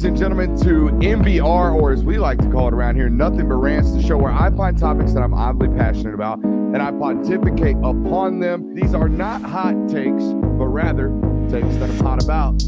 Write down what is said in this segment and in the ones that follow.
Ladies and gentlemen, to NBR, or as we like to call it around here, Nothing But Rants, the show where I find topics that I'm oddly passionate about and I pontificate upon them. These are not hot takes, but rather takes that I'm hot about.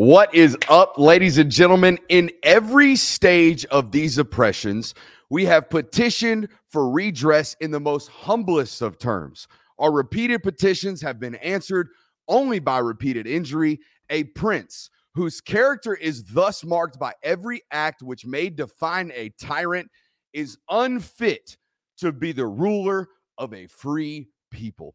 What is up, ladies and gentlemen? In every stage of these oppressions, we have petitioned for redress in the most humblest of terms. Our repeated petitions have been answered only by repeated injury. A prince whose character is thus marked by every act which may define a tyrant is unfit to be the ruler of a free people.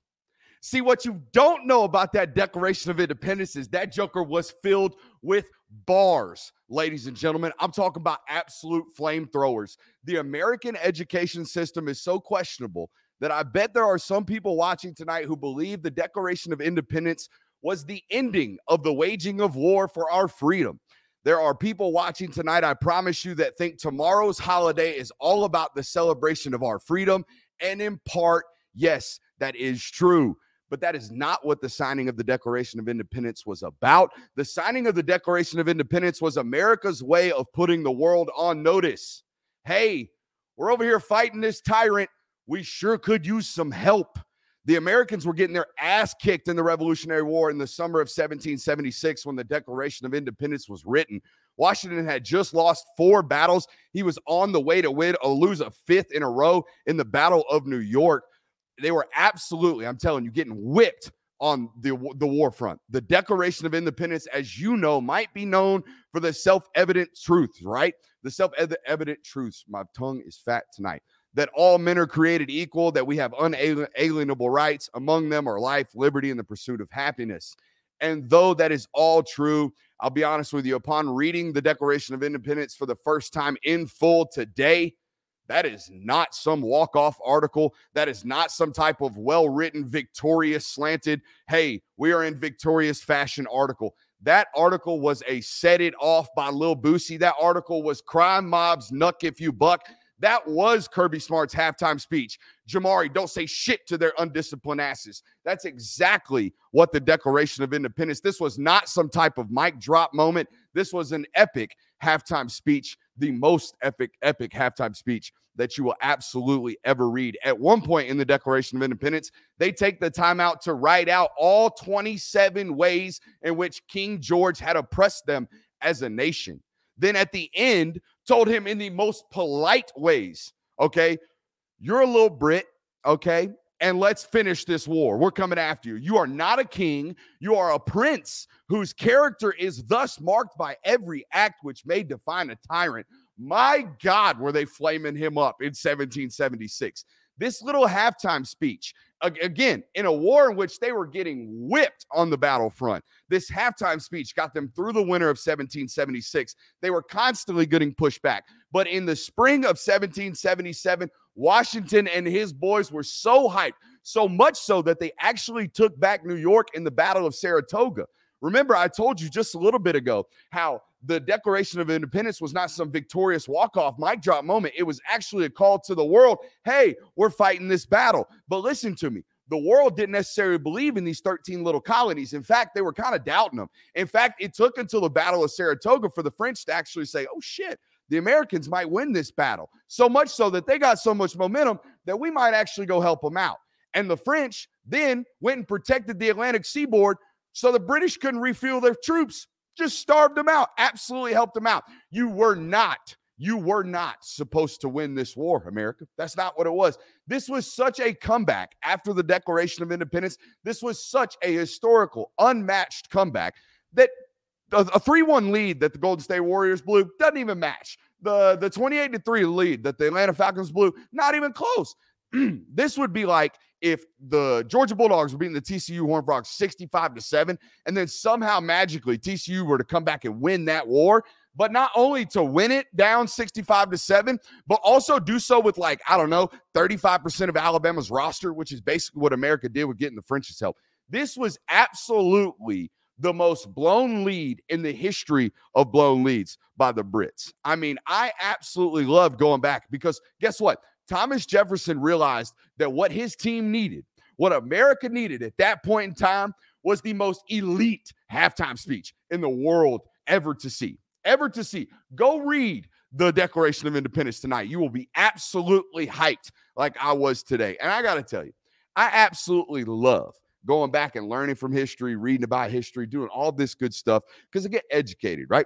See, what you don't know about that Declaration of Independence is that Joker was filled with bars, ladies and gentlemen. I'm talking about absolute flamethrowers. The American education system is so questionable that I bet there are some people watching tonight who believe the Declaration of Independence was the ending of the waging of war for our freedom. There are people watching tonight, I promise you, that think tomorrow's holiday is all about the celebration of our freedom. And in part, yes, that is true but that is not what the signing of the Declaration of Independence was about. The signing of the Declaration of Independence was America's way of putting the world on notice. Hey, we're over here fighting this tyrant. We sure could use some help. The Americans were getting their ass kicked in the Revolutionary War in the summer of 1776 when the Declaration of Independence was written. Washington had just lost four battles. He was on the way to win or lose a fifth in a row in the Battle of New York they were absolutely, I'm telling you, getting whipped on the the war front. The Declaration of Independence, as you know, might be known for the self-evident truths, right? The self-evident truths. My tongue is fat tonight. That all men are created equal, that we have unalienable rights. Among them are life, liberty, and the pursuit of happiness. And though that is all true, I'll be honest with you, upon reading the Declaration of Independence for the first time in full today, that is not some walk off article. That is not some type of well written, victorious, slanted, hey, we are in victorious fashion article. That article was a set it off by Lil Boosie. That article was crime mobs, nuck if you buck. That was Kirby Smart's halftime speech. Jamaree, don't say shit to their undisciplined asses. That's exactly what the Declaration of Independence. This was not some type of mic drop moment. This was an epic halftime speech, the most epic, epic halftime speech that you will absolutely ever read. At one point in the Declaration of Independence, they take the time out to write out all 27 ways in which King George had oppressed them as a nation. Then at the end, told him in the most polite ways, okay, you're a little Brit, okay, and let's finish this war. We're coming after you. You are not a king, you are a prince whose character is thus marked by every act which may define a tyrant. My God, were they flaming him up in 1776? This little halftime speech, again, in a war in which they were getting whipped on the battlefront, this halftime speech got them through the winter of 1776. They were constantly getting pushed back. But in the spring of 1777, Washington and his boys were so hyped, so much so that they actually took back New York in the Battle of Saratoga. Remember, I told you just a little bit ago how the Declaration of Independence was not some victorious walk-off mic drop moment. It was actually a call to the world, hey, we're fighting this battle. But listen to me. The world didn't necessarily believe in these 13 little colonies. In fact, they were kind of doubting them. In fact, it took until the Battle of Saratoga for the French to actually say, oh shit, the Americans might win this battle. So much so that they got so much momentum that we might actually go help them out. And the French then went and protected the Atlantic seaboard so the British couldn't refuel their troops just starved them out, absolutely helped them out. You were not, you were not supposed to win this war, America. That's not what it was. This was such a comeback after the Declaration of Independence. This was such a historical, unmatched comeback that a 3 1 lead that the Golden State Warriors blew doesn't even match. The, the 28 to 3 lead that the Atlanta Falcons blew, not even close. this would be like if the Georgia Bulldogs were beating the TCU Horned Frogs 65 to 7, and then somehow magically TCU were to come back and win that war, but not only to win it down 65 to 7, but also do so with like, I don't know, 35% of Alabama's roster, which is basically what America did with getting the French's help. This was absolutely the most blown lead in the history of blown leads by the Brits. I mean, I absolutely love going back because guess what? Thomas Jefferson realized that what his team needed, what America needed at that point in time, was the most elite halftime speech in the world ever to see. Ever to see. Go read the Declaration of Independence tonight. You will be absolutely hyped like I was today. And I got to tell you, I absolutely love going back and learning from history, reading about history, doing all this good stuff because I get educated, right?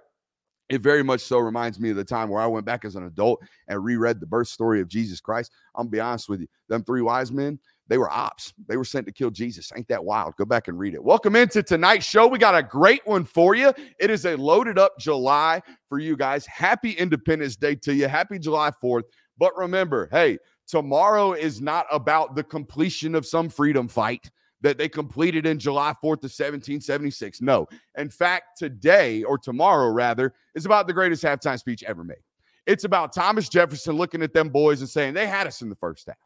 It very much so reminds me of the time where I went back as an adult and reread the birth story of Jesus Christ. I'm gonna be honest with you, them three wise men, they were ops. They were sent to kill Jesus. Ain't that wild? Go back and read it. Welcome into tonight's show. We got a great one for you. It is a loaded up July for you guys. Happy Independence Day to you. Happy July 4th. But remember, hey, tomorrow is not about the completion of some freedom fight that they completed in July 4th of 1776. No. In fact, today or tomorrow, rather, is about the greatest halftime speech ever made. It's about Thomas Jefferson looking at them boys and saying, they had us in the first half.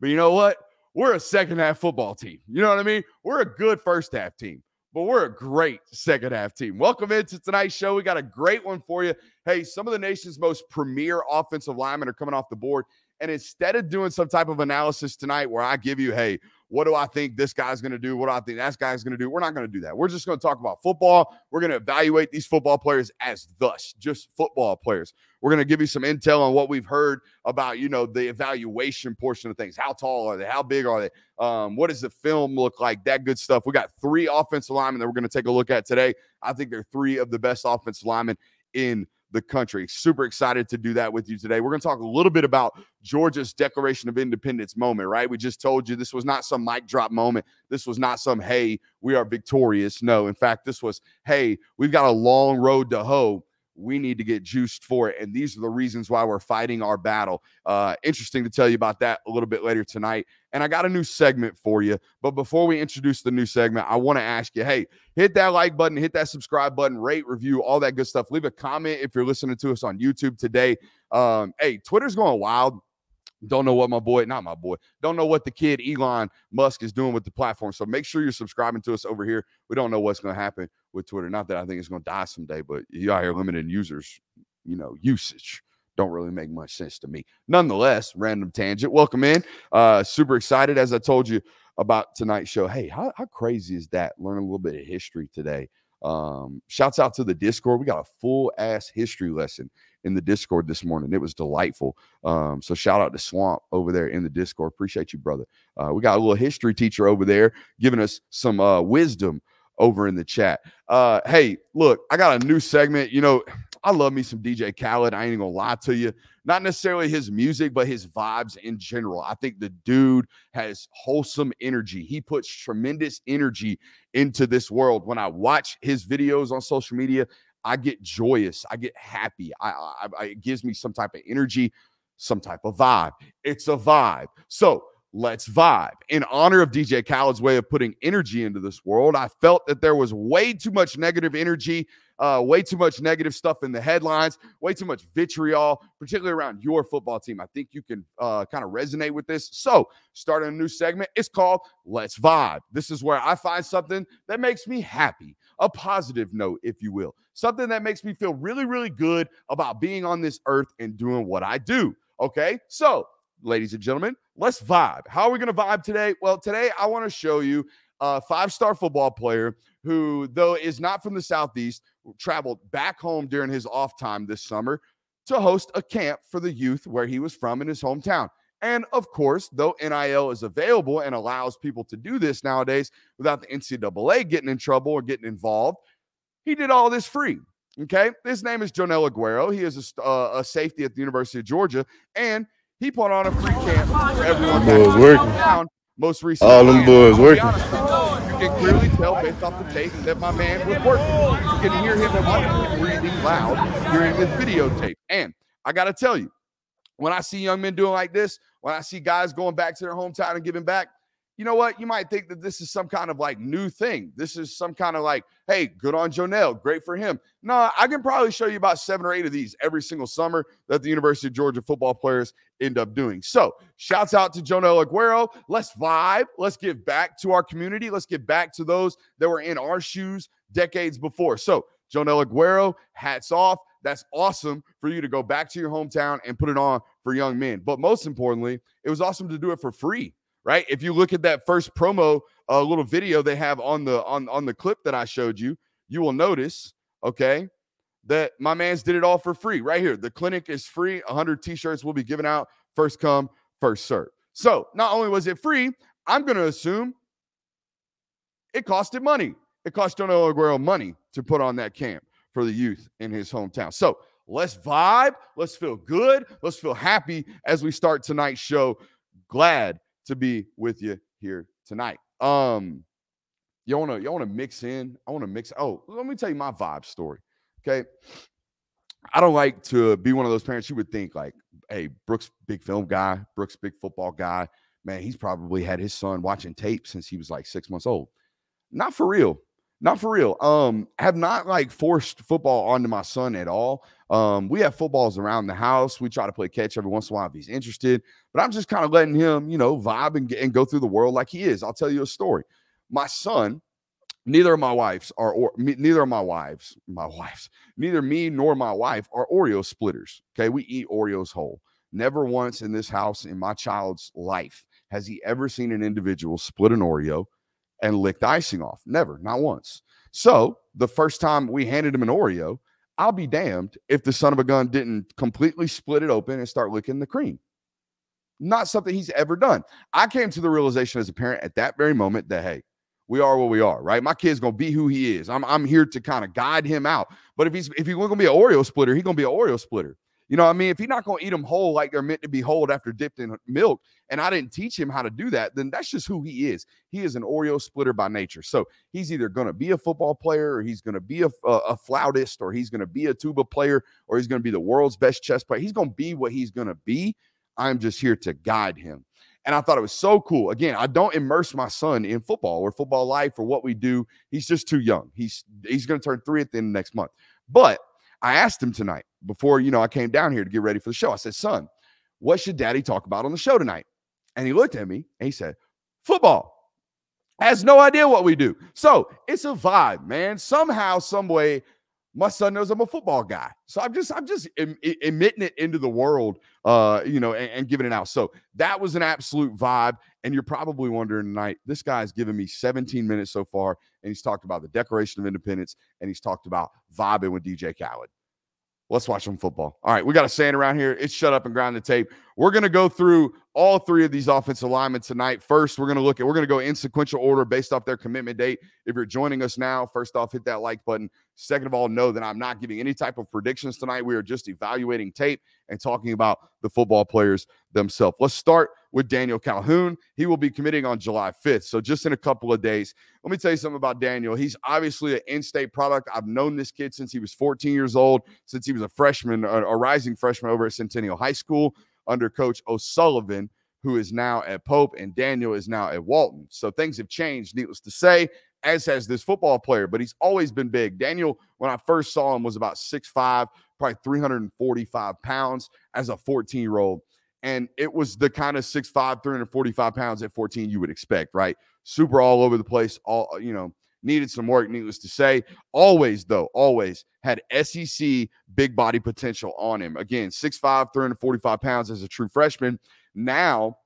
But you know what? We're a second half football team. You know what I mean? We're a good first half team, but we're a great second half team. Welcome into tonight's show. We got a great one for you. Hey, some of the nation's most premier offensive linemen are coming off the board. And instead of doing some type of analysis tonight where I give you, hey, what do I think this guy's going to do? What do I think that guy's going to do? We're not going to do that. We're just going to talk about football. We're going to evaluate these football players as thus, just football players. We're going to give you some intel on what we've heard about, you know, the evaluation portion of things. How tall are they? How big are they? Um, what does the film look like? That good stuff. We got three offensive linemen that we're going to take a look at today. I think they're three of the best offensive linemen in the country. Super excited to do that with you today. We're going to talk a little bit about Georgia's Declaration of Independence moment, right? We just told you this was not some mic drop moment. This was not some, hey, we are victorious. No, in fact, this was, hey, we've got a long road to hoe we need to get juiced for it. And these are the reasons why we're fighting our battle. Uh, interesting to tell you about that a little bit later tonight. And I got a new segment for you. But before we introduce the new segment, I want to ask you hey, hit that like button, hit that subscribe button, rate, review, all that good stuff. Leave a comment if you're listening to us on YouTube today. Um, hey, Twitter's going wild. Don't know what my boy, not my boy, don't know what the kid Elon Musk is doing with the platform. So make sure you're subscribing to us over here. We don't know what's going to happen with Twitter. Not that I think it's going to die someday, but you out here limiting users, you know, usage don't really make much sense to me. Nonetheless, random tangent. Welcome in. Uh, super excited as I told you about tonight's show. Hey, how, how crazy is that? Learning a little bit of history today. Um, shouts out to the Discord. We got a full ass history lesson in the Discord this morning. It was delightful. Um, so shout out to Swamp over there in the Discord. Appreciate you, brother. Uh, we got a little history teacher over there giving us some uh, wisdom over in the chat. Uh, hey, look, I got a new segment. You know, I love me some DJ Khaled. I ain't gonna lie to you. Not necessarily his music, but his vibes in general. I think the dude has wholesome energy. He puts tremendous energy into this world. When I watch his videos on social media, I get joyous. I get happy. I, I, I, it gives me some type of energy, some type of vibe. It's a vibe. So let's vibe. In honor of DJ Khaled's way of putting energy into this world, I felt that there was way too much negative energy, uh, way too much negative stuff in the headlines, way too much vitriol, particularly around your football team. I think you can uh, kind of resonate with this. So, starting a new segment. It's called Let's Vibe. This is where I find something that makes me happy, a positive note, if you will, something that makes me feel really, really good about being on this earth and doing what I do. Okay. So, ladies and gentlemen, let's vibe. How are we going to vibe today? Well, today I want to show you a five star football player who, though is not from the Southeast, traveled back home during his off time this summer to host a camp for the youth where he was from in his hometown. And of course, though NIL is available and allows people to do this nowadays without the NCAA getting in trouble or getting involved, he did all this free. Okay. His name is Joenel Aguero. He is a, uh, a safety at the University of Georgia. And he put on a free camp for everyone. Boys working. Down, most recently, All them boys working. You can clearly tell based off the tape that my man was working. You can hear him breathing loud during this videotape. And I got to tell you, when I see young men doing like this, when I see guys going back to their hometown and giving back, you know what? You might think that this is some kind of like new thing. This is some kind of like, hey, good on Joenel. Great for him. No, I can probably show you about seven or eight of these every single summer that the University of Georgia football players end up doing. So, shouts out to Joenel Aguero. Let's vibe. Let's give back to our community. Let's give back to those that were in our shoes decades before. So, Joenel Aguero, hats off. That's awesome for you to go back to your hometown and put it on for young men. But most importantly, it was awesome to do it for free right? If you look at that first promo uh, little video they have on the on on the clip that I showed you, you will notice, okay, that my man's did it all for free right here. The clinic is free. 100 t-shirts will be given out first come, first serve. So, not only was it free, I'm going to assume it costed money. It cost Jono Aguero money to put on that camp for the youth in his hometown. So, let's vibe, let's feel good, let's feel happy as we start tonight's show. Glad to be with you here tonight. Um, you wanna you wanna mix in? I wanna mix. Oh, let me tell you my vibe story. Okay. I don't like to be one of those parents you would think like, hey, Brooks, big film guy, Brooks, big football guy. Man, he's probably had his son watching tape since he was like six months old. Not for real. Not for real. Um, have not like forced football onto my son at all. Um, we have footballs around the house. We try to play catch every once in a while if he's interested, but I'm just kind of letting him, you know, vibe and, and go through the world like he is. I'll tell you a story. My son, neither of my wives are, or me, neither of my wives, my wives, neither me nor my wife are Oreo splitters. Okay, we eat Oreos whole. Never once in this house in my child's life has he ever seen an individual split an Oreo and licked icing off. Never, not once. So the first time we handed him an Oreo, I'll be damned if the son of a gun didn't completely split it open and start licking the cream. Not something he's ever done. I came to the realization as a parent at that very moment that, hey, we are what we are, right? My kid's gonna be who he is. I'm, I'm here to kind of guide him out. But if he's if he's gonna be an Oreo splitter, he's gonna be an Oreo splitter. You know, I mean, if he's not going to eat them whole like they're meant to be whole after dipped in milk, and I didn't teach him how to do that, then that's just who he is. He is an Oreo splitter by nature. So he's either going to be a football player, or he's going to be a, a, a flautist, or he's going to be a tuba player, or he's going to be the world's best chess player. He's going to be what he's going to be. I'm just here to guide him. And I thought it was so cool. Again, I don't immerse my son in football or football life or what we do. He's just too young. He's he's going to turn three at the end of next month. But I asked him tonight before, you know, I came down here to get ready for the show. I said, son, what should daddy talk about on the show tonight? And he looked at me and he said, football. Has no idea what we do. So it's a vibe, man. Somehow, some way, my son knows I'm a football guy. So I'm just, I'm just em- emitting it into the world, uh, you know, and, and, giving it out. So that was an absolute vibe. And you're probably wondering tonight, this guy's given me 17 minutes so far, and he's talked about the Declaration of Independence, and he's talked about vibing with DJ Khaled. Let's watch some football. All right, we got a saying around here. It's shut up and grind the tape. We're going to go through all three of these offensive linemen tonight. First, we're going to look at, we're going to go in sequential order based off their commitment date. If you're joining us now, first off, hit that like button. Second of all, know that I'm not giving any type of predictions tonight. We are just evaluating tape and talking about the football players themselves. Let's start with Daniel Calhoun. He will be committing on July 5th. So just in a couple of days. Let me tell you something about Daniel. He's obviously an in-state product. I've known this kid since he was 14 years old, since he was a freshman, a, a rising freshman over at Centennial High School under Coach O'Sullivan who is now at Pope, and Daniel is now at Walton. So things have changed, needless to say, as has this football player, but he's always been big. Daniel, when I first saw him, was about 6'5, probably 345 pounds as a 14 year old. And it was the kind of 6'5, 345 pounds at 14 you would expect, right? Super all over the place, all, you know, needed some work, needless to say. Always, though, always had SEC big body potential on him. Again, 6'5, 345 pounds as a true freshman. Now,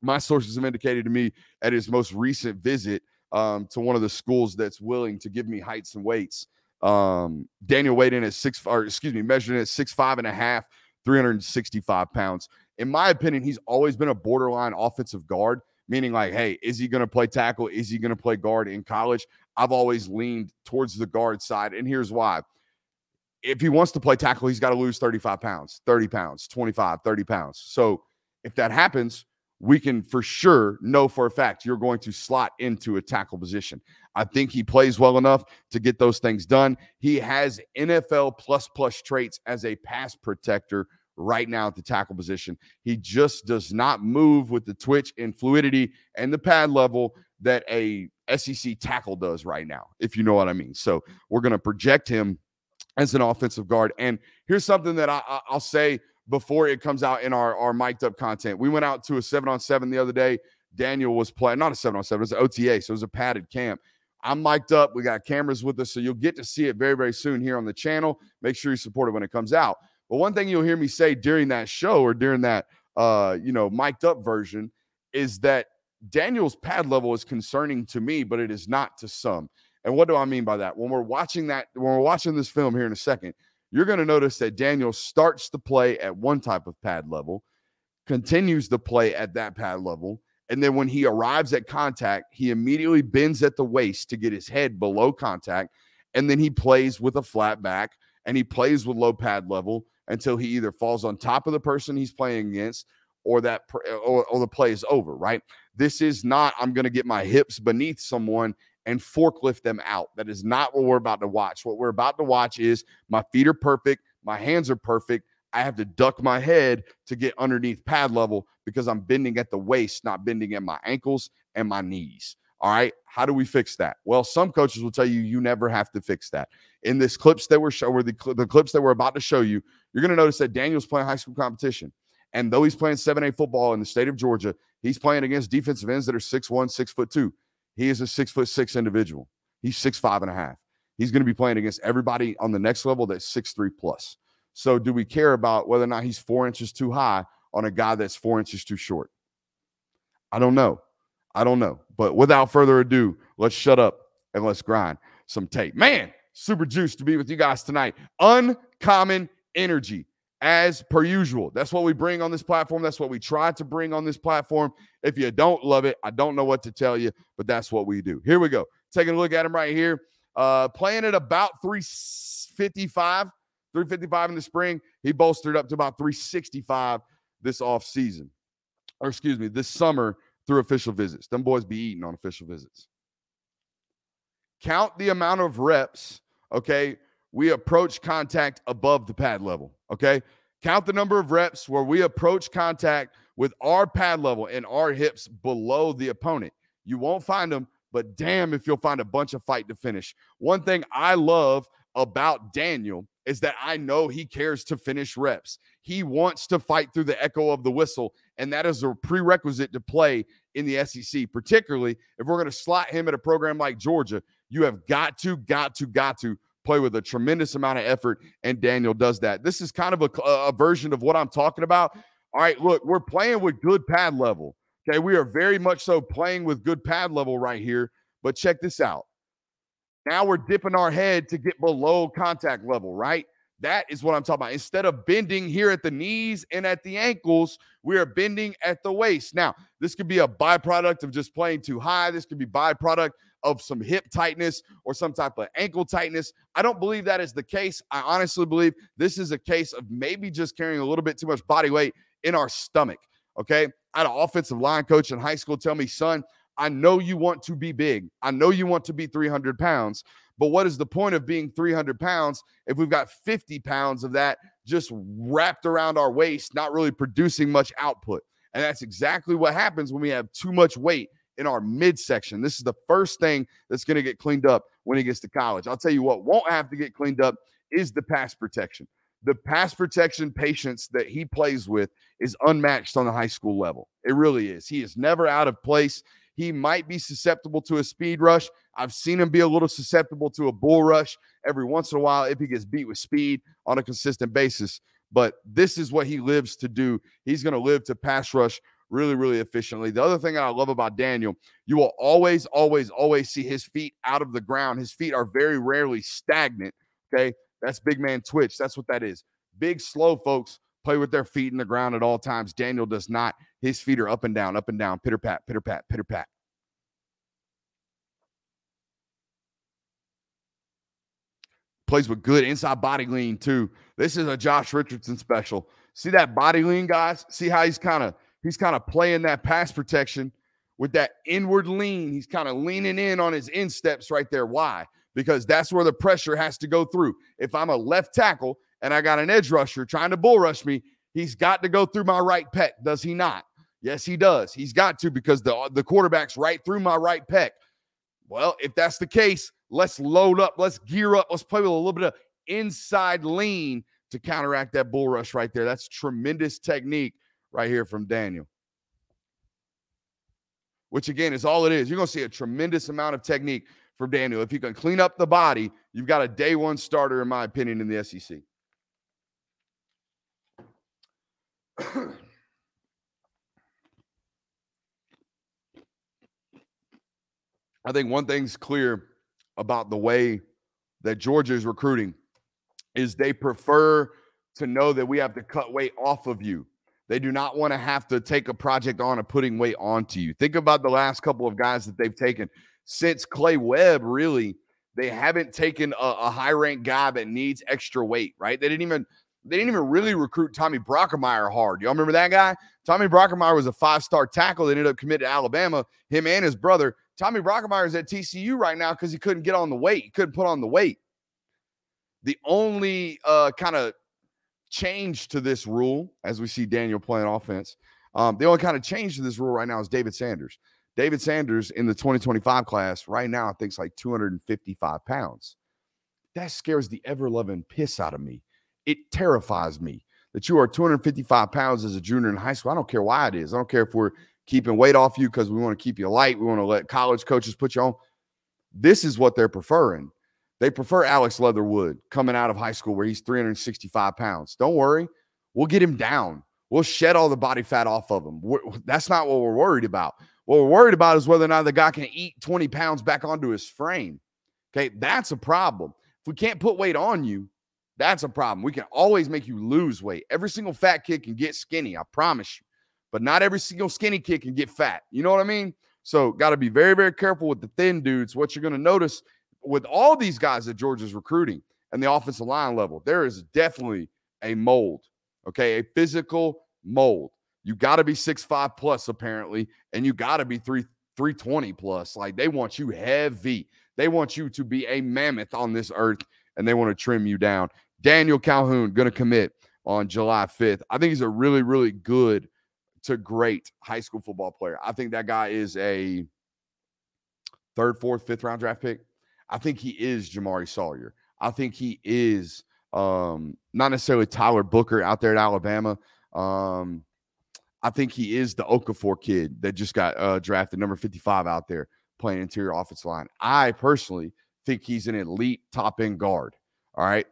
my sources have indicated to me at his most recent visit um, to one of the schools that's willing to give me heights and weights. Um, Daniel weighed in at six, or excuse me, measured in at six five and a half, 365 pounds. In my opinion, he's always been a borderline offensive guard, meaning like, hey, is he going to play tackle? Is he going to play guard in college? I've always leaned towards the guard side, and here's why if he wants to play tackle, he's got to lose 35 pounds, 30 pounds, 25, 30 pounds. So if that happens, we can for sure know for a fact you're going to slot into a tackle position. I think he plays well enough to get those things done. He has NFL plus plus traits as a pass protector right now at the tackle position. He just does not move with the twitch and fluidity and the pad level that a SEC tackle does right now, if you know what I mean. So we're going to project him as an offensive guard. And here's something that I, will say before it comes out in our, our mic'd up content. We went out to a seven on seven the other day. Daniel was playing, not a seven on seven, it was an OTA. So it was a padded camp. I'm mic'd up. We got cameras with us. So you'll get to see it very, very soon here on the channel. Make sure you support it when it comes out. But one thing you'll hear me say during that show or during that, uh, you know, mic'd up version is that Daniel's pad level is concerning to me, but it is not to some. And what do I mean by that? When we're watching that, when we're watching this film here in a second, you're going to notice that Daniel starts to play at one type of pad level, continues to play at that pad level, and then when he arrives at contact, he immediately bends at the waist to get his head below contact. And then he plays with a flat back and he plays with low pad level until he either falls on top of the person he's playing against or that uh, or, or the play is over, right? This is not, I'm going to get my hips beneath someone and forklift them out. That is not what we're about to watch. What we're about to watch is my feet are perfect, my hands are perfect. I have to duck my head to get underneath pad level because I'm bending at the waist, not bending at my ankles and my knees. All right. How do we fix that? Well, some coaches will tell you you never have to fix that. In this clips that we're showing, the, the clips that we're about to show you, you're going to notice that Daniel's playing high school competition. And though he's playing 7A football in the state of Georgia, he's playing against defensive ends that are six one, six foot two. He is a six foot six individual. He's six five and a half. He's going to be playing against everybody on the next level that's six three plus. So, do we care about whether or not he's four inches too high on a guy that's four inches too short? I don't know. I don't know. But without further ado, let's shut up and let's grind some tape. Man, super juice to be with you guys tonight. Uncommon energy as per usual. That's what we bring on this platform. That's what we try to bring on this platform. If you don't love it, I don't know what to tell you, but that's what we do. Here we go. Taking a look at him right here. Uh, playing at about 355, 355 in the spring. He bolstered up to about 365 this off season, or excuse me, this summer through official visits. Them boys be eating on official visits. Count the amount of reps, okay, we approach contact above the pad level. Okay. Count the number of reps where we approach contact with our pad level and our hips below the opponent. You won't find them, but damn if you'll find a bunch of fight to finish. One thing I love about Daniel is that I know he cares to finish reps. He wants to fight through the echo of the whistle, and that is a prerequisite to play in the SEC, particularly if we're going to slot him at a program like Georgia. You have got to, got to, got to play with a tremendous amount of effort, and Daniel does that. This is kind of a, a version of what I'm talking about. All right, look, we're playing with good pad level. Okay, we are very much so playing with good pad level right here. But check this out. Now we're dipping our head to get below contact level, right? That is what I'm talking about. Instead of bending here at the knees and at the ankles, we are bending at the waist. Now, this could be a byproduct of just playing too high. This could be byproduct of some hip tightness or some type of ankle tightness. I don't believe that is the case. I honestly believe this is a case of maybe just carrying a little bit too much body weight in our stomach. Okay. I had an offensive line coach in high school tell me, son, I know you want to be big. I know you want to be 300 pounds, but what is the point of being 300 pounds if we've got 50 pounds of that just wrapped around our waist, not really producing much output? And that's exactly what happens when we have too much weight in our midsection. This is the first thing that's going to get cleaned up when he gets to college. I'll tell you what won't have to get cleaned up is the pass protection. The pass protection patience that he plays with is unmatched on the high school level. It really is. He is never out of place. He might be susceptible to a speed rush. I've seen him be a little susceptible to a bull rush every once in a while if he gets beat with speed on a consistent basis. But this is what he lives to do. He's going to live to pass rush really, really efficiently. The other thing I love about Daniel, you will always, always, always see his feet out of the ground. His feet are very rarely stagnant. Okay. That's big man twitch. That's what that is. Big, slow folks play with their feet in the ground at all times. Daniel does not. His feet are up and down, up and down, pitter pat, pitter pat, pitter pat. Plays with good inside body lean too. This is a Josh Richardson special. See that body lean, guys? See how he's kind of he's kind of playing that pass protection with that inward lean. He's kind of leaning in on his insteps right there. Why? Because that's where the pressure has to go through. If I'm a left tackle and I got an edge rusher trying to bull rush me, He's got to go through my right pec, does he not? Yes, he does. He's got to because the the quarterback's right through my right pec. Well, if that's the case, let's load up, let's gear up, let's play with a little bit of inside lean to counteract that bull rush right there. That's tremendous technique right here from Daniel. Which again is all it is. You're going to see a tremendous amount of technique from Daniel. If you can clean up the body, you've got a day one starter, in my opinion, in the SEC. I think one thing's clear about the way that Georgia is recruiting is they prefer to know that we have to cut weight off of you. They do not want to have to take a project on of putting weight onto you. Think about the last couple of guys that they've taken since Clay Webb, really. They haven't taken a, a high ranked guy that needs extra weight, right? They didn't even they didn't even really recruit Tommy Brockermeyer hard. Y'all remember that guy? Tommy Brockermeyer was a five star tackle that ended up committed to Alabama. Him and his brother. Tommy Brockermeyer is at TCU right now because he couldn't get on the weight. He couldn't put on the weight. The only uh, kind of change to this rule, as we see Daniel playing offense, um, the only kind of change to this rule right now is David Sanders. David Sanders in the 2025 class right now, I think, is like 255 pounds. That scares the ever loving piss out of me. It terrifies me that you are 255 pounds as a junior in high school. I don't care why it is. I don't care if we're keeping weight off you because we want to keep you light. We want to let college coaches put you on. This is what they're preferring. They prefer Alex Leatherwood coming out of high school where he's 365 pounds. Don't worry. We'll get him down. We'll shed all the body fat off of him. We're, that's not what we're worried about. What we're worried about is whether or not the guy can eat 20 pounds back onto his frame. Okay. That's a problem. If we can't put weight on you, that's a problem. We can always make you lose weight. Every single fat kid can get skinny. I promise you. But not every single skinny kid can get fat. You know what I mean? So, got to be very, very careful with the thin dudes. What you're going to notice with all these guys that Georgia's recruiting and the offensive line level, there is definitely a mold, okay? A physical mold. You got to be six five plus, apparently, and you got to be three 320 plus. Like they want you heavy. They want you to be a mammoth on this earth and they want to trim you down. Daniel Calhoun going to commit on July 5th. I think he's a really, really good to great high school football player. I think that guy is a third, fourth, fifth round draft pick. I think he is Jamaree Salyer. I think he is um, not necessarily Tyler Booker out there at Alabama. Um, I think he is the Okafor kid that just got uh, drafted, number 55 out there playing interior offensive line. I personally think he's an elite top end guard. All right.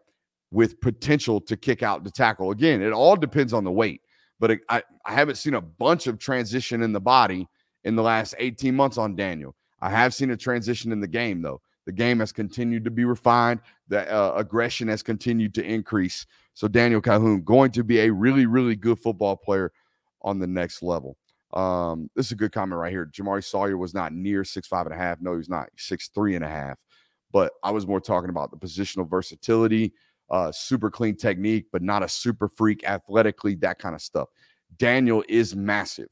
With potential to kick out the tackle. Again, it all depends on the weight, but it, I, I haven't seen a bunch of transition in the body in the last 18 months on Daniel. I have seen a transition in the game, though. The game has continued to be refined. The uh, aggression has continued to increase. So Daniel Calhoun going to be a really, really good football player on the next level. Um, this is a good comment right here. Jamaree Salyer was not near six five and a half. No, he's not six three and a half. But I was more talking about the positional versatility, uh, super clean technique, but not a super freak athletically, that kind of stuff. Daniel is massive.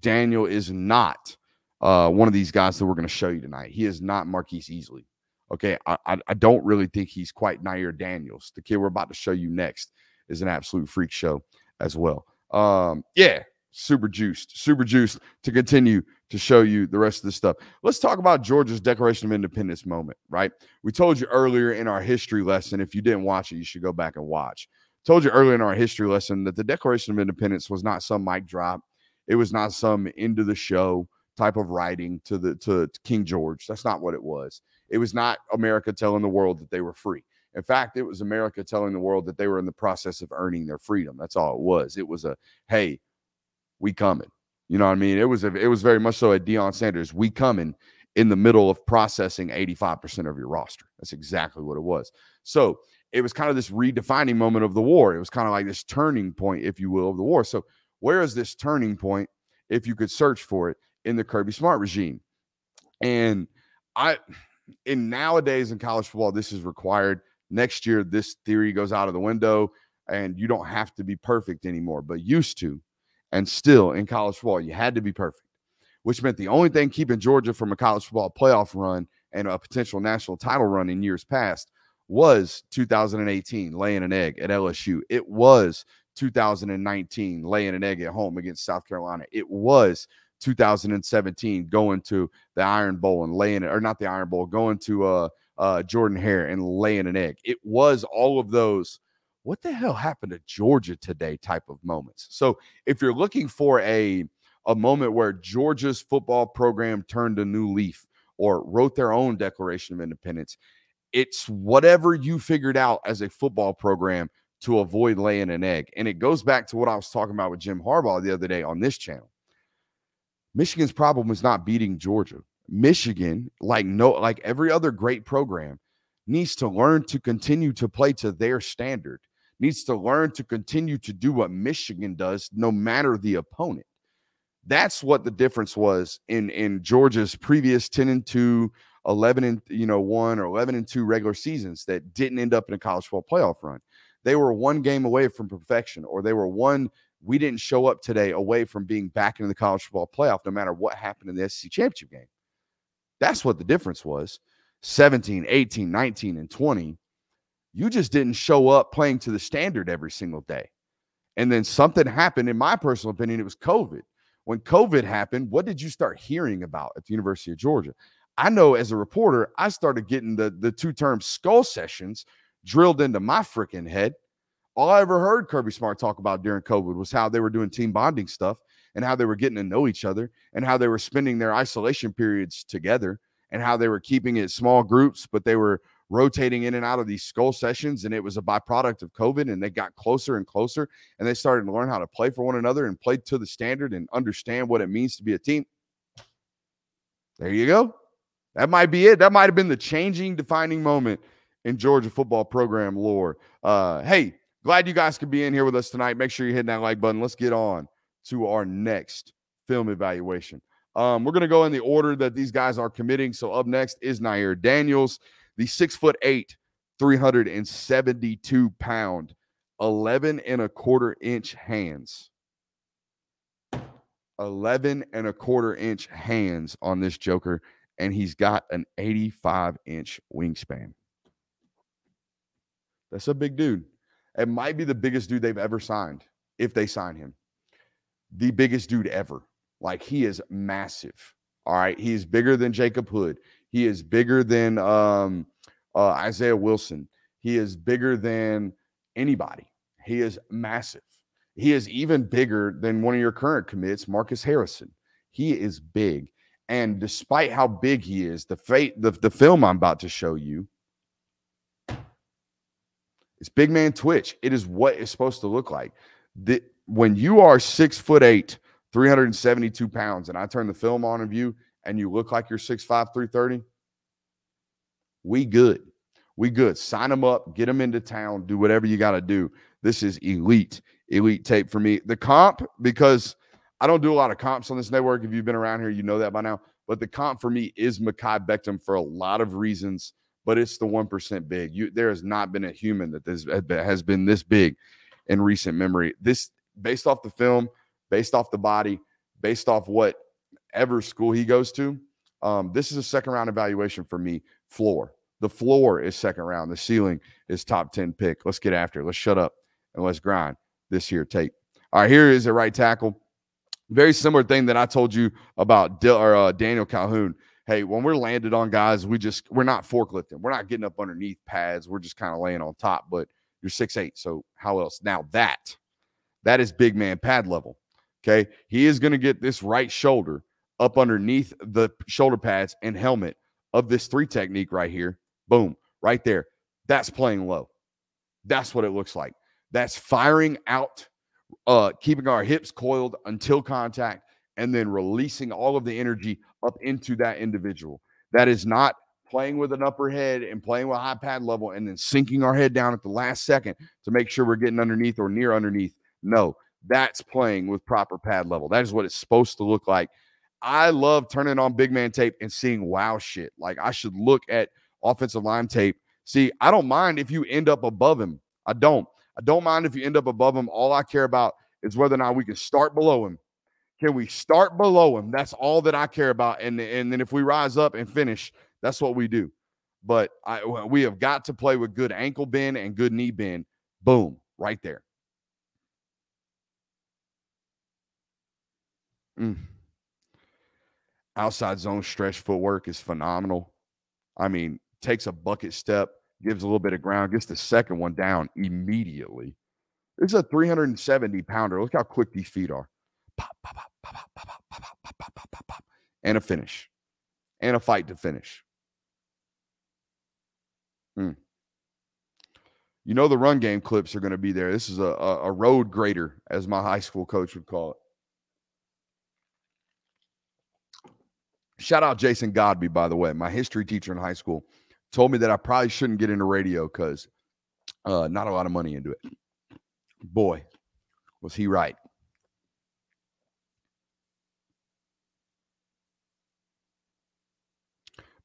Daniel is not uh, one of these guys that we're going to show you tonight. He is not Marquise Easley. Okay. I, I, I don't really think he's quite Nyier Daniels. The kid we're about to show you next is an absolute freak show as well. Um, yeah, super juiced, super juiced to continue to show you the rest of this stuff. Let's talk about Georgia's Declaration of Independence moment, right? We told you earlier in our history lesson. If you didn't watch it, you should go back and watch. Told you earlier in our history lesson that the Declaration of Independence was not some mic drop. It was not some end of the show type of writing to the to, to King George. That's not what it was. It was not America telling the world that they were free. In fact, it was America telling the world that they were in the process of earning their freedom. That's all it was. It was a hey, we coming. You know what I mean? It was a, it was very much so at Deion Sanders, we coming in the middle of processing 85% of your roster. That's exactly what it was. So it was kind of this redefining moment of the war. It was kind of like this turning point, if you will, of the war. So where is this turning point? If you could search for it, in the Kirby Smart regime. And I, in nowadays in college football, this is required. Next year, this theory goes out of the window and you don't have to be perfect anymore, but used to. And still in college football, you had to be perfect, which meant the only thing keeping Georgia from a college football playoff run and a potential national title run in years past was 2018 laying an egg at LSU. It was 2019 laying an egg at home against South Carolina. It was 2017 going to the Iron Bowl and laying it, or not the Iron Bowl, going to uh, uh, Jordan Hare and laying an egg. It was all of those. What the hell happened to Georgia today? Type of moments. So if you're looking for a a moment where Georgia's football program turned a new leaf or wrote their own Declaration of Independence, it's whatever you figured out as a football program to avoid laying an egg. And it goes back to what I was talking about with Jim Harbaugh the other day on this channel. Michigan's problem is not beating Georgia. Michigan, like no, like every other great program, needs to learn to continue to play to their standard. Needs to learn to continue to do what Michigan does, no matter the opponent. That's what the difference was in in Georgia's previous 10 and 2, 11 and you know 1 or 11 and 2 regular seasons that didn't end up in a college football playoff run. They were one game away from perfection or they were one we didn't show up today away from being back in the college football playoff no matter what happened in the SEC championship game. That's what the difference was. 17, 18, 19 and 20. You just didn't show up playing to the standard every single day. And then something happened in my personal opinion it was COVID when COVID happened, what did you start hearing about at the University of Georgia? I know as a reporter, I started getting the, the two term skull sessions drilled into my freaking head. All I ever heard Kirby Smart talk about during COVID was how they were doing team bonding stuff and how they were getting to know each other and how they were spending their isolation periods together and how they were keeping it small groups, but they were rotating in and out of these skull sessions and it was a byproduct of covid and they got closer and closer and they started to learn how to play for one another and play to the standard and understand what it means to be a team. There you go. That might be it. That might have been the changing defining moment in georgia football program lore. Uh hey glad you guys could be in here with us tonight. Make sure you hit that like button. Let's get on to our next film evaluation. Um, we're going to go in the order that these guys are committing. So up next is Nyier Daniels the six foot eight, 372 pound, 11 and a quarter inch hands. 11 and a quarter inch hands on this Joker, and he's got an 85 inch wingspan. That's a big dude. It might be the biggest dude they've ever signed if they sign him. The biggest dude ever. Like he is massive. All right. He is bigger than Jacob Hood. He is bigger than um, uh, Isaiah Wilson. He is bigger than anybody. He is massive. He is even bigger than one of your current commits, Marcus Harrison. He is big. And despite how big he is, the fate the, the film I'm about to show you it's big man twitch. It is what it's supposed to look like. The, when you are six foot eight, 372 pounds, and I turn the film on of you and you look like you're 6'5, 330, we good. We good. Sign them up, get them into town, do whatever you got to do. This is elite, elite tape for me. The comp, because I don't do a lot of comps on this network. If you've been around here, you know that by now. But the comp for me is Mekhi Becton for a lot of reasons, but it's the 1% big. You there has not been a human that this has been this big in recent memory. This based off the film, based off the body, based off whatever school he goes to. Um, this is a second round evaluation for me. Floor. The floor is second round. The ceiling is top 10 pick. Let's get after it. Let's shut up and let's grind this here tape. All right, here is a right tackle. Very similar thing that I told you about or, uh, Daniel Calhoun. Hey, when we're landed on guys, we just we're not forklifting. We're not getting up underneath pads. We're just kind of laying on top. But you're six eight, so how else? Now that that is big man pad level. Okay, he is going to get this right shoulder up underneath the shoulder pads and helmet of this three technique right here Boom, right there. That's playing low. That's what it looks like. That's firing out, uh, keeping our hips coiled until contact, and then releasing all of the energy up into that individual. That is not playing with an upper head and playing with high pad level and then sinking our head down at the last second to make sure we're getting underneath or near underneath. No, that's playing with proper pad level. That is what it's supposed to look like. I love turning on big man tape and seeing wow shit. Like I should look at offensive line tape. See, I don't mind if you end up above him. I don't. I don't mind if you end up above him. All I care about is whether or not we can start below him. Can we start below him? That's all that I care about. And and then if we rise up and finish, that's what we do. But I we have got to play with good ankle bend and good knee bend. Boom, right there. Mm. Outside zone stretch footwork is phenomenal. I mean, takes a bucket step, gives a little bit of ground, gets the second one down immediately. This is a 370 pounder. Look how quick these feet are. Pop, pop, pop, pop, pop, pop, pop, pop, pop, pop, pop, pop. And a finish. And a fight to finish. Mm. You know the run game clips are going to be there. This is a, a, a road grader, as my high school coach would call it. Shout out Jason Godby, by the way. My history teacher in high school told me that I probably shouldn't get into radio because uh, not a lot of money into it. Boy, was he right.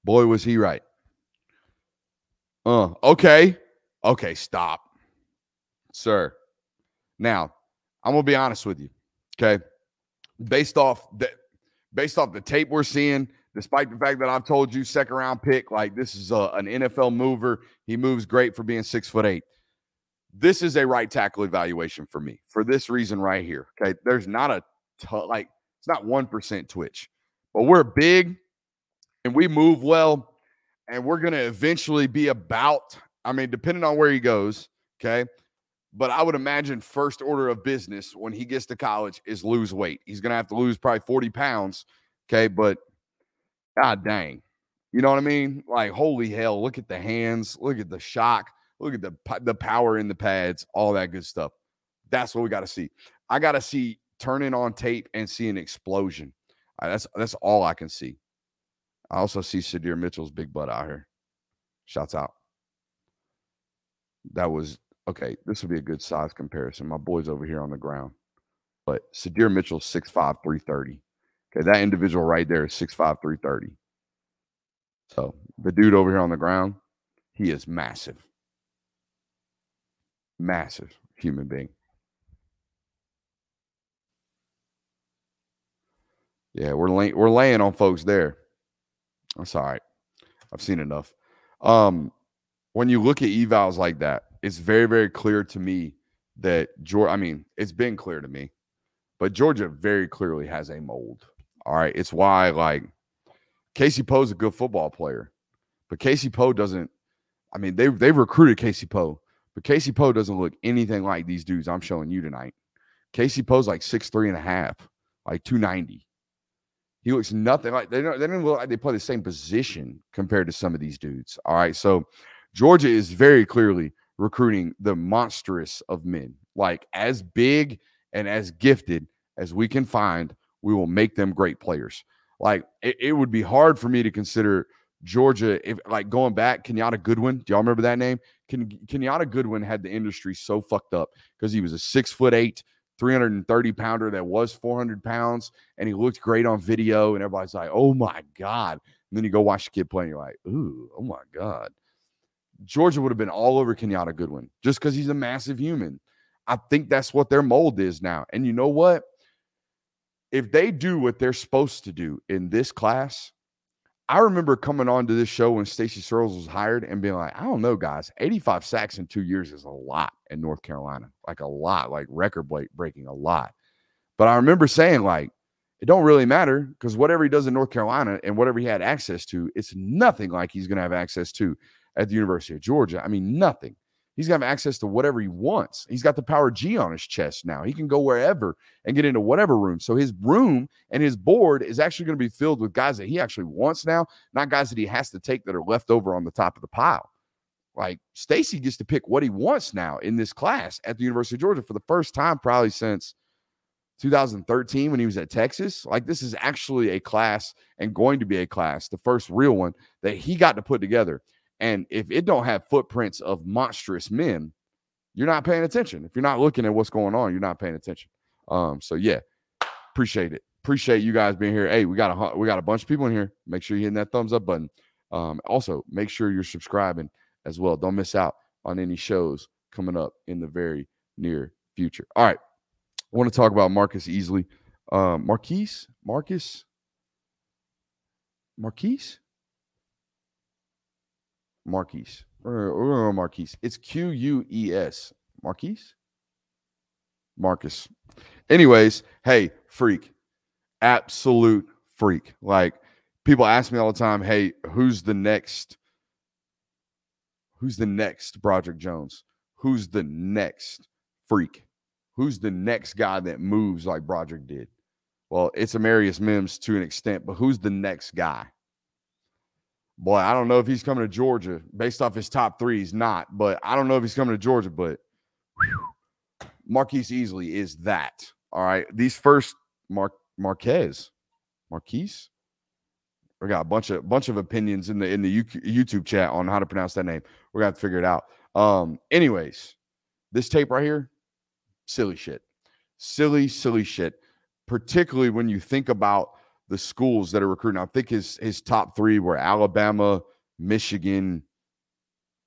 Boy, was he right. Uh, okay. Okay, stop. Sir. Now, I'm gonna be honest with you. Okay. Based off the based off the tape we're seeing, despite the fact that I've told you second round pick, like this is a, an NFL mover. He moves great for being six foot eight. This is a right tackle evaluation for me for this reason right here. Okay. There's not a t- like, it's not 1% twitch, but we're big and we move well. And we're going to eventually be about, I mean, depending on where he goes. Okay. But I would imagine first order of business when he gets to college is lose weight. He's going to have to lose probably 40 pounds. Okay. But God dang. You know what I mean? Like, holy hell, look at the hands, look at the shock, look at the, the power in the pads, all that good stuff. That's what we got to see. I got to see turning on tape and see an explosion. Uh, that's that's all I can see. I also see Sydir Mitchell's big butt out here. Shouts out. That was okay, this would be a good size comparison. My boy's over here on the ground. But Sydir Mitchell, 6'5, 330. Okay, that individual right there is 6'5, 330. So the dude over here on the ground, he is massive. Massive human being. Yeah, we're lay- we're laying on folks there. That's all right. I've seen enough. Um, when you look at evals like that, it's very, very clear to me that Georgia, I mean, it's been clear to me, but Georgia very clearly has a mold. All right. It's why, like, Casey Poe's a good football player, but Casey Poe doesn't, I mean, they've, they've recruited Casey Poe, but Casey Poe doesn't look anything like these dudes I'm showing you tonight. Casey Poe's like six three and a half, like 290. He looks nothing like they don't they don't look like they play the same position compared to some of these dudes. All right. So Georgia is very clearly recruiting the monstrous of men. Like as big and as gifted as we can find, we will make them great players. Like it, it would be hard for me to consider Georgia if like going back, Kenyatta Goodwin. Do y'all remember that name? Ken, Kenyatta Goodwin had the industry so fucked up because he was a six foot eight, 330 pounder that was 400 pounds, and he looked great on video, and everybody's like, "Oh my god!" And then you go watch the kid play, and you're like, "Ooh, oh my god." Georgia would have been all over Kenyatta Goodwin just because he's a massive human. I think that's what their mold is now. And you know what? If they do what they're supposed to do in this class, I remember coming on to this show when Stacy Searels was hired and being like, I don't know, guys, 85 sacks in two years is a lot in North Carolina, like a lot, like record breaking a lot. But I remember saying, like, it don't really matter because whatever he does in North Carolina and whatever he had access to, it's nothing like he's going to have access to at the University of Georgia. I mean, nothing. He's got access to whatever he wants. He's got the power G on his chest now. He can go wherever and get into whatever room. So his room and his board is actually going to be filled with guys that he actually wants now, not guys that he has to take that are left over on the top of the pile. Like Stacy gets to pick what he wants now in this class at the University of Georgia for the first time, probably since 2013 when he was at Texas. Like this is actually a class and going to be a class, the first real one that he got to put together. And if it don't have footprints of monstrous men, you're not paying attention. If you're not looking at what's going on, you're not paying attention. Um, so yeah, appreciate it. Appreciate you guys being here. Hey, we got a we got a bunch of people in here. Make sure you're hitting that thumbs up button. Um, also, make sure you're subscribing as well. Don't miss out on any shows coming up in the very near future. All right, I want to talk about Marcus Easley. Um, Marquise, Marcus, Marquise. Marquise. Marquise. It's Q U E S. Marquise? Marcus. Anyways, hey, freak. absolute freak. Like people ask me all the time, "Hey, who's the next? Who's the next Broderick Jones? Who's the next freak? Who's the next guy that moves like Broderick did?" Well, it's Amarius Mims to an extent, but who's the next guy? Boy, I don't know if he's coming to Georgia based off his top three. He's not, but I don't know if he's coming to Georgia. But Marquise Easley is that. All right. These first Mark Marquez, Marquise. We got a bunch of bunch of opinions in the in the YouTube chat on how to pronounce that name. We're gonna figure it out. Um, anyways, this tape right here, silly shit, silly silly shit. Particularly when you think about the schools that are recruiting. I think his his top three were Alabama, Michigan,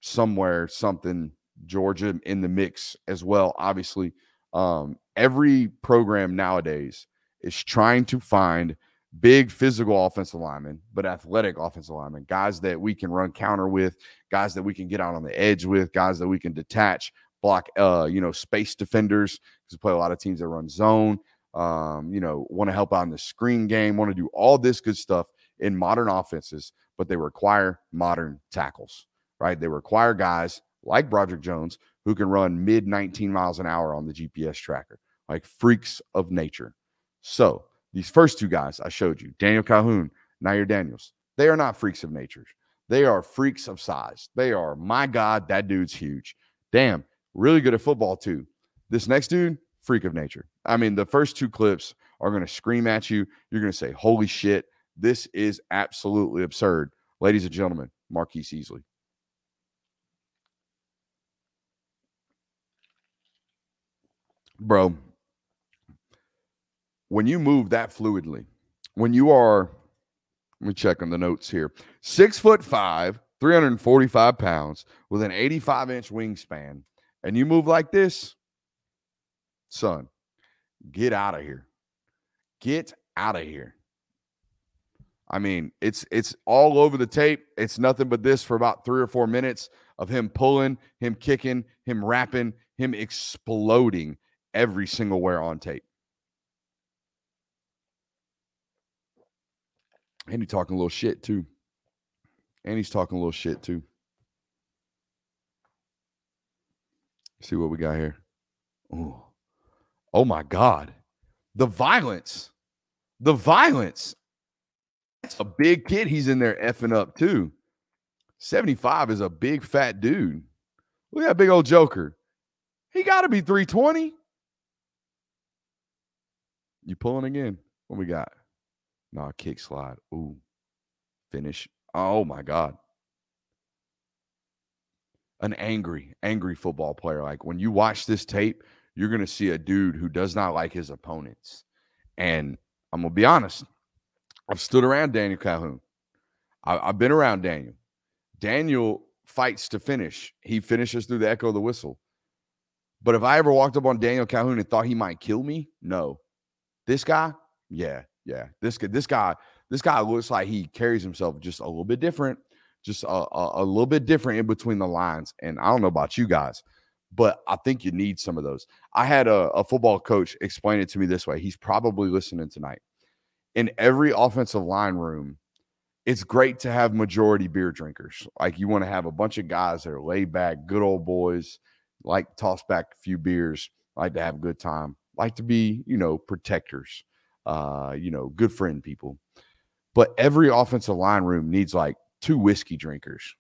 somewhere something, Georgia in the mix as well. Obviously, um, every program nowadays is trying to find big physical offensive linemen, but athletic offensive linemen, guys that we can run counter with, guys that we can get out on the edge with, guys that we can detach, block, uh, you know, space defenders because we play a lot of teams that run zone. Um, you know, want to help out in the screen game, want to do all this good stuff in modern offenses, but they require modern tackles, right? They require guys like Broderick Jones who can run mid 19 miles an hour on the GPS tracker, like freaks of nature. So these first two guys I showed you, Daniel Calhoun, Nyier Daniels, they are not freaks of nature. They are freaks of size. They are, my God, that dude's huge. Damn, really good at football too. This next dude, freak of nature. I mean, the first two clips are going to scream at you. You're going to say, holy shit, this is absolutely absurd. Ladies and gentlemen, Marquise Easley. Bro, when you move that fluidly, when you are, let me check on the notes here, six foot five, 345 pounds with an 85 inch wingspan, and you move like this, son, get out of here. Get out of here. I mean, it's it's all over the tape. It's nothing but this for about three or four minutes of him pulling, him kicking, him rapping, him exploding every single where on tape. And he's talking a little shit too. And he's talking a little shit too. See what we got here. Oh, oh my God. The violence. The violence. That's a big kid he's in there effing up too. 75 is a big fat dude. Look at that big old joker. He got to be 320. You pulling again? What we got? Nah, kick slide. Ooh. Finish. Oh my God. An angry, angry football player. Like when you watch this tape, you're going to see a dude who does not like his opponents. And I'm going to be honest. I've stood around Daniel Calhoun. I, have been around Daniel. Daniel fights to finish. He finishes through the echo of the whistle. But if I ever walked up on Daniel Calhoun and thought he might kill me, no. This guy, yeah, yeah, this guy, this guy, this guy looks like he carries himself just a little bit different, just a, a, a little bit different in between the lines. And I don't know about you guys, but I think you need some of those. I had a, a football coach explain it to me this way. He's probably listening tonight. In every offensive line room, it's great to have majority beer drinkers. Like you want to have a bunch of guys that are laid back, good old boys, like toss back a few beers, like to have a good time, like to be, you know, protectors uh, you know, good friend people. But every offensive line room needs like two whiskey drinkers,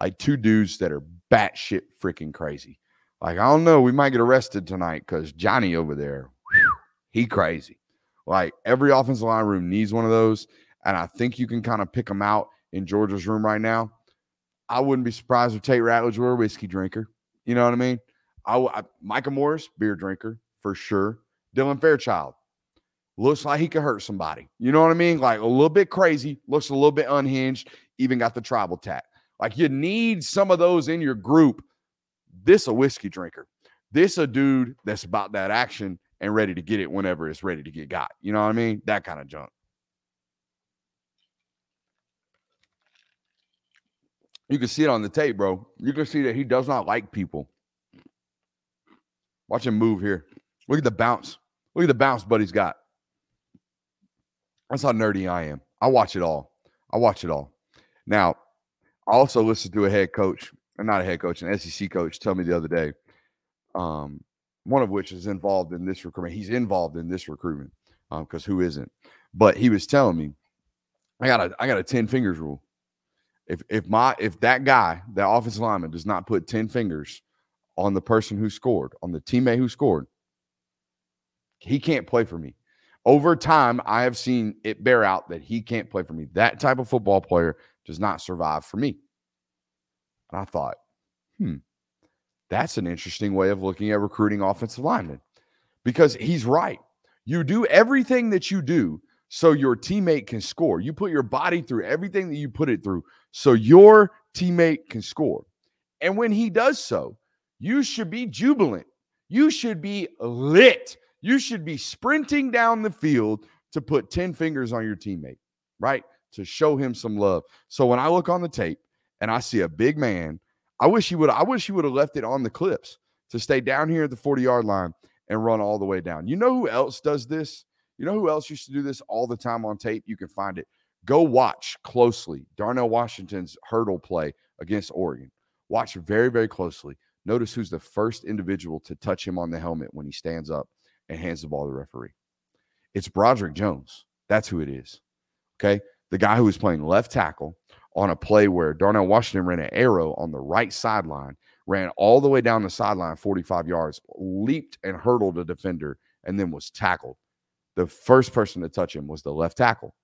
like two dudes that are batshit freaking crazy. Like, I don't know, we might get arrested tonight because Johnny over there, he crazy. Like every offensive line room needs one of those. And I think you can kind of pick them out in Georgia's room right now. I wouldn't be surprised if Tate Ratledge were a whiskey drinker. You know what I mean? I, I Micah Morris, beer drinker for sure. Dylan Fairchild, looks like he could hurt somebody. You know what I mean? Like a little bit crazy, looks a little bit unhinged, even got the tribal tat. Like you need some of those in your group. This a whiskey drinker. This a dude that's about that action and ready to get it whenever it's ready to get got. You know what I mean? That kind of junk. You can see it on the tape, bro. You can see that he does not like people. Watch him move here. Look at the bounce. Look at the bounce Buddy's got. That's how nerdy I am. I watch it all. I watch it all. Now, I also listen to a head coach, not a head coach, an SEC coach, tell me the other day. Um, one of which is involved in this recruitment. He's involved in this recruitment because um, who isn't? But he was telling me, I got a I got a ten fingers rule. If if my if that guy, that offensive lineman, does not put ten fingers on the person who scored, on the teammate who scored, he can't play for me. Over time, I have seen it bear out that he can't play for me. That type of football player does not survive for me. And I thought, hmm, that's an interesting way of looking at recruiting offensive linemen because he's right. You do everything that you do so your teammate can score. You put your body through everything that you put it through so your teammate can score. And when he does so, you should be jubilant. You should be lit. You should be sprinting down the field to put 10 fingers on your teammate, right? To show him some love. So when I look on the tape and I see a big man, I wish he would I wish he would have left it on the clips to stay down here at the 40-yard line and run all the way down. You know who else does this? You know who else used to do this all the time on tape? You can find it. Go watch closely Darnell Washington's hurdle play against Oregon. Watch very, very closely. Notice who's the first individual to touch him on the helmet when he stands up and hands the ball to the referee. It's Broderick Jones. That's who it is. Okay. The guy who was playing left tackle on a play where Darnell Washington ran an arrow on the right sideline, ran all the way down the sideline 45 yards, leaped and hurdled a defender, and then was tackled. The first person to touch him was the left tackle.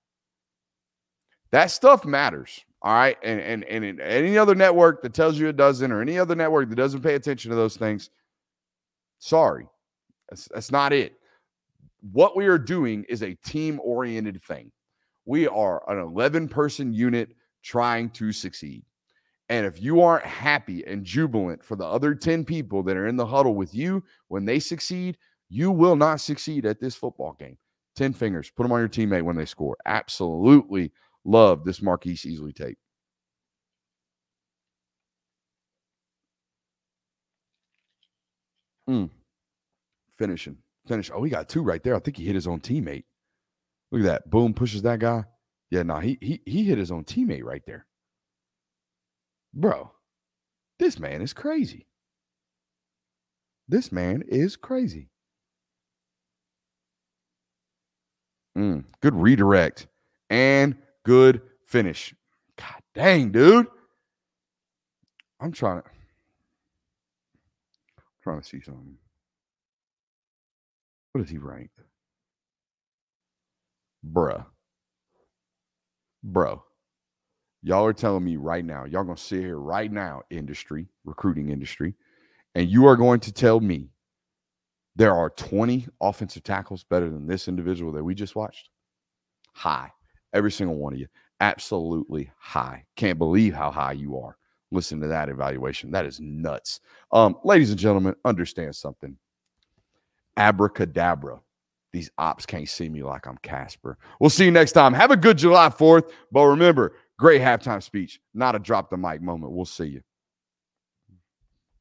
That stuff matters. All right. And and and any other network that tells you it doesn't, or any other network that doesn't pay attention to those things, sorry. That's, that's not it. What we are doing is a team oriented thing. We are an 11 person unit trying to succeed. And if you aren't happy and jubilant for the other 10 people that are in the huddle with you when they succeed, you will not succeed at this football game. 10 fingers, put them on your teammate when they score. Absolutely love this Marquis Easley tape. Mm finishing. Finish. Oh, he got two right there. I think he hit his own teammate. Look at that. Boom, pushes that guy. Yeah, no, he he he hit his own teammate right there. Bro, this man is crazy. This man is crazy. Mm, good redirect and good finish. God dang, dude. I'm trying to I'm trying to see something. What is he ranked? Bruh. Bro. Y'all are telling me right now, y'all gonna sit here right now, industry, recruiting industry, and you are going to tell me there are 20 offensive tackles better than this individual that we just watched? High. Every single one of you. Absolutely high. Can't believe how high you are. Listen to that evaluation. That is nuts. Um, ladies and gentlemen, understand something abracadabra. These ops can't see me like I'm Casper. We'll see you next time. Have a good July 4th. But remember, great halftime speech, not a drop the mic moment. We'll see you.